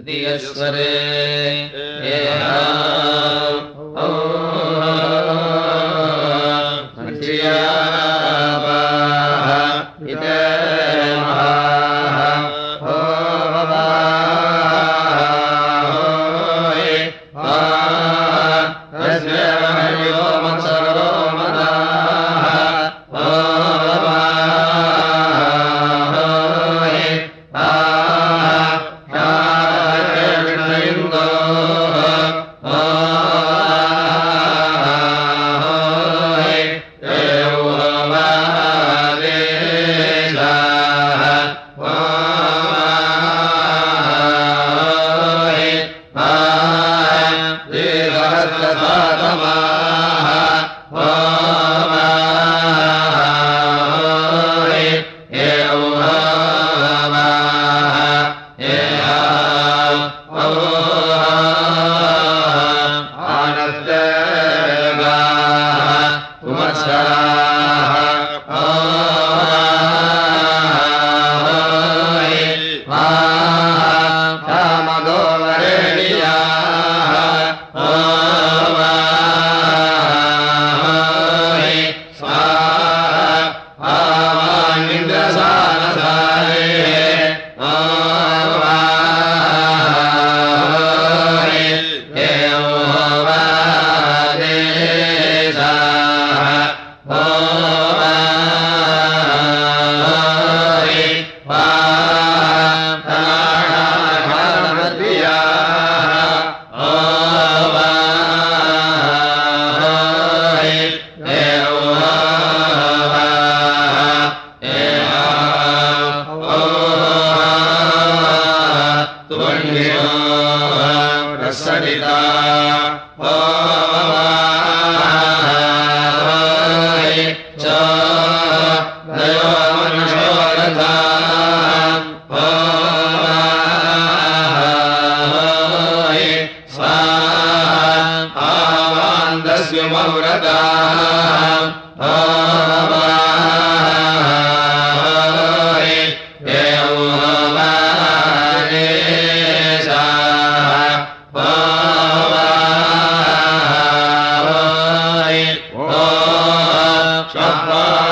स्वरे ये Shabbat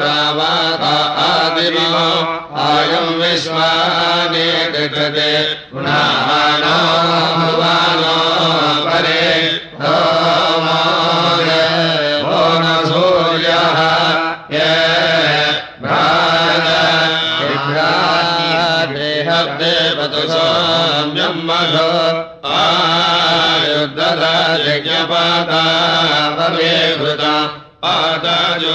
प्रावात आदिमो आयम् विश्वाने कृते पुनाहानो परे आयुद्धता यज्ञपाता पवे घृता पाता जो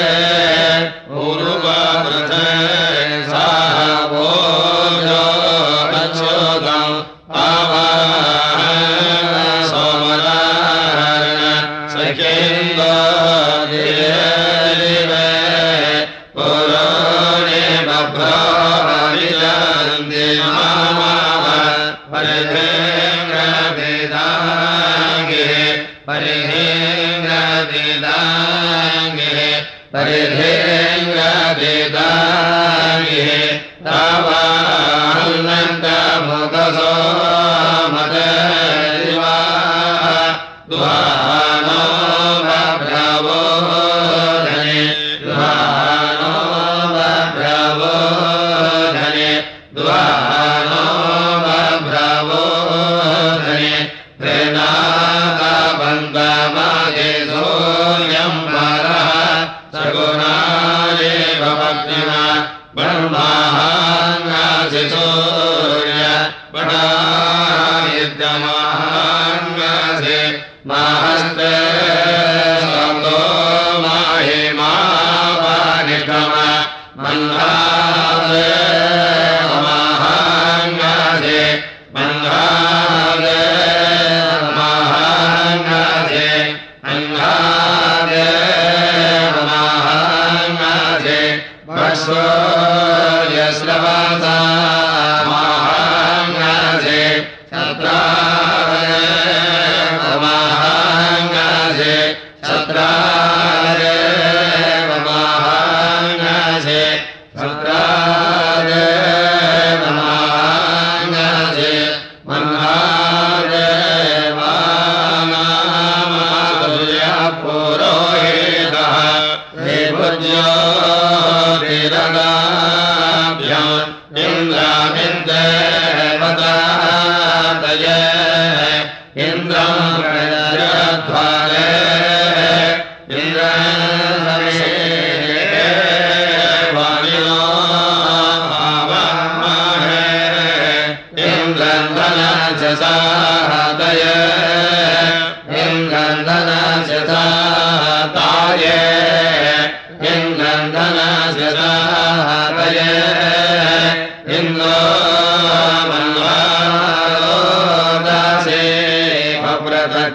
Amin.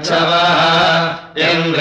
ङ्ग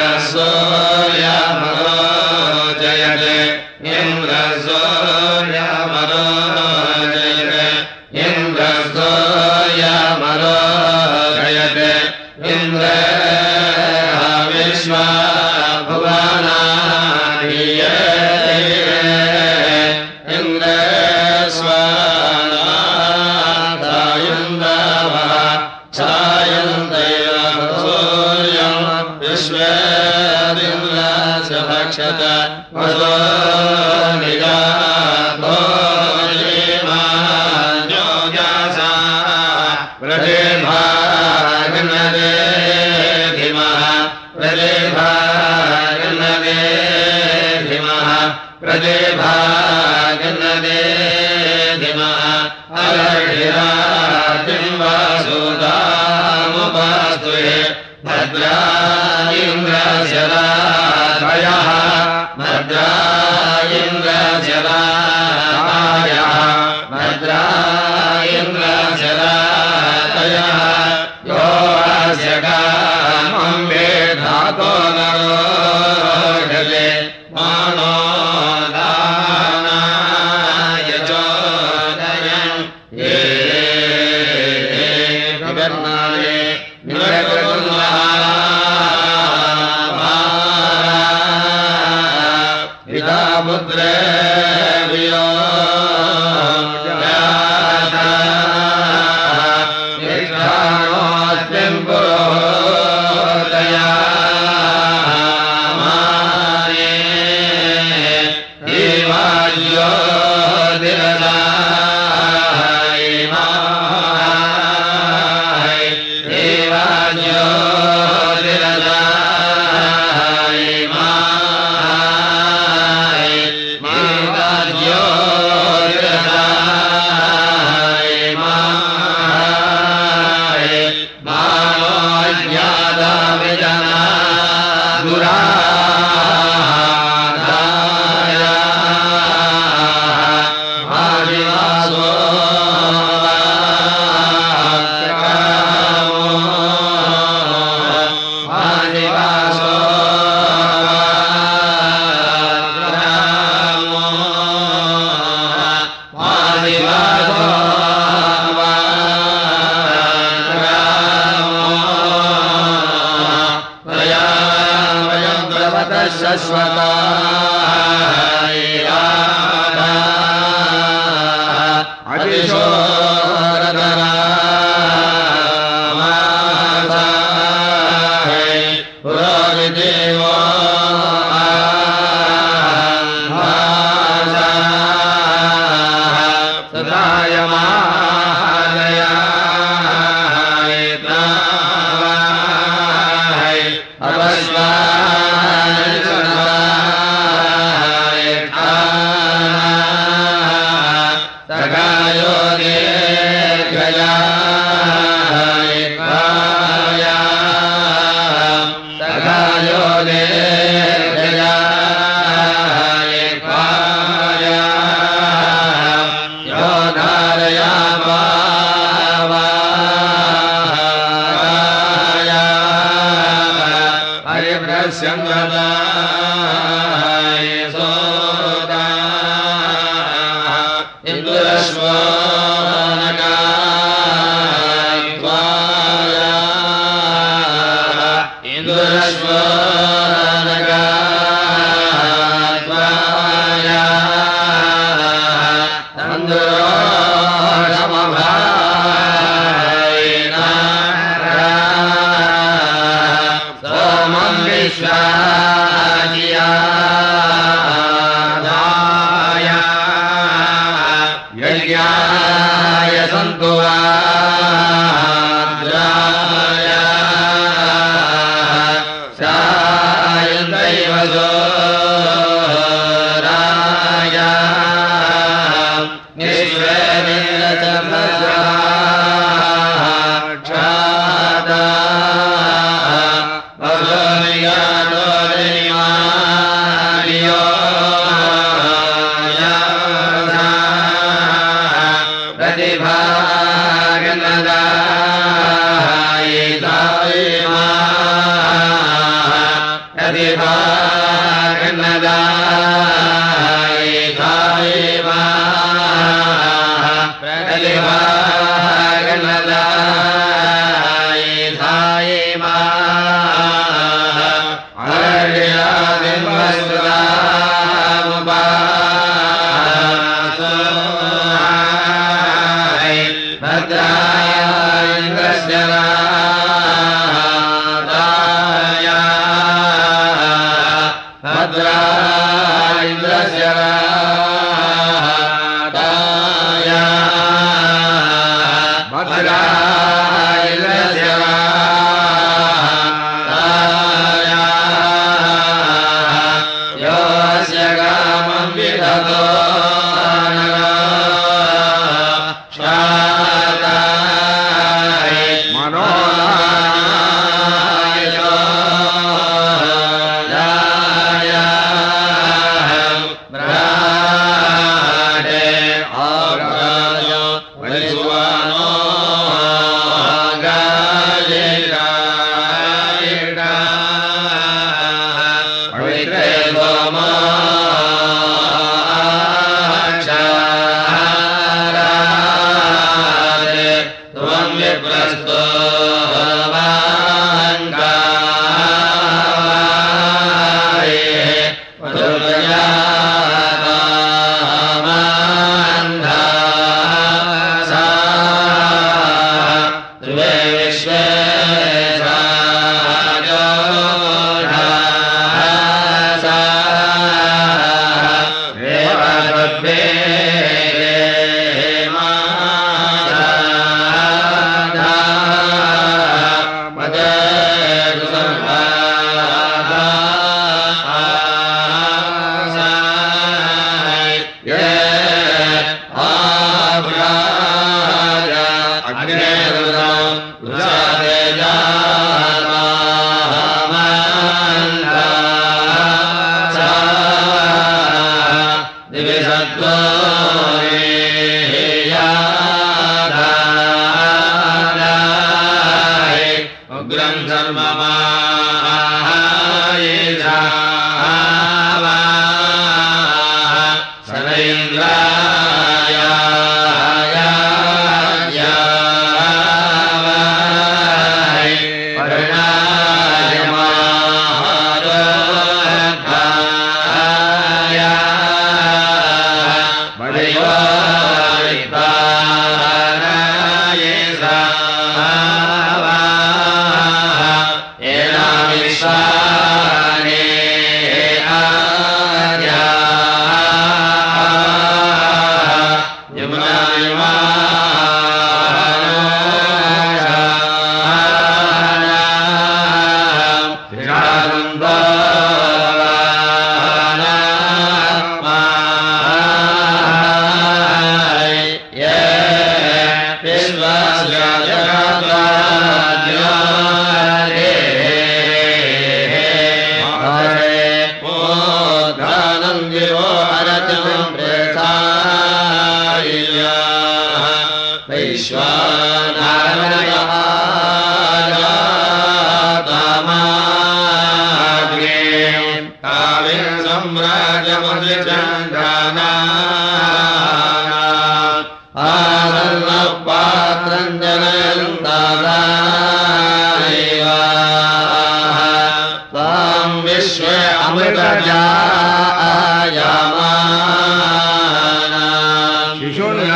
प्लाश्वाना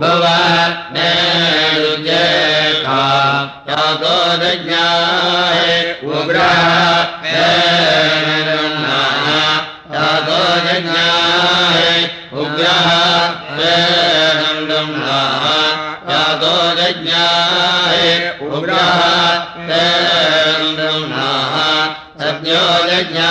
भवादो ज्ञाय उग्रहा यादो ज्ञाय उग्रहा यादो ज्ञाय उग्रहा सद्यो जज्ञा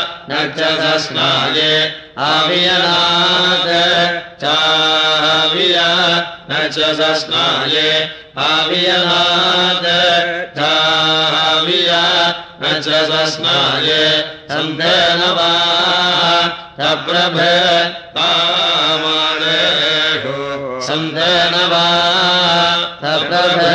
न च तस्माये आवियनात् चाविय न च तस्माये आवियनात् चाविय न च तस्माये सन्ते वा प्रभे तामालेषु वा प्रभे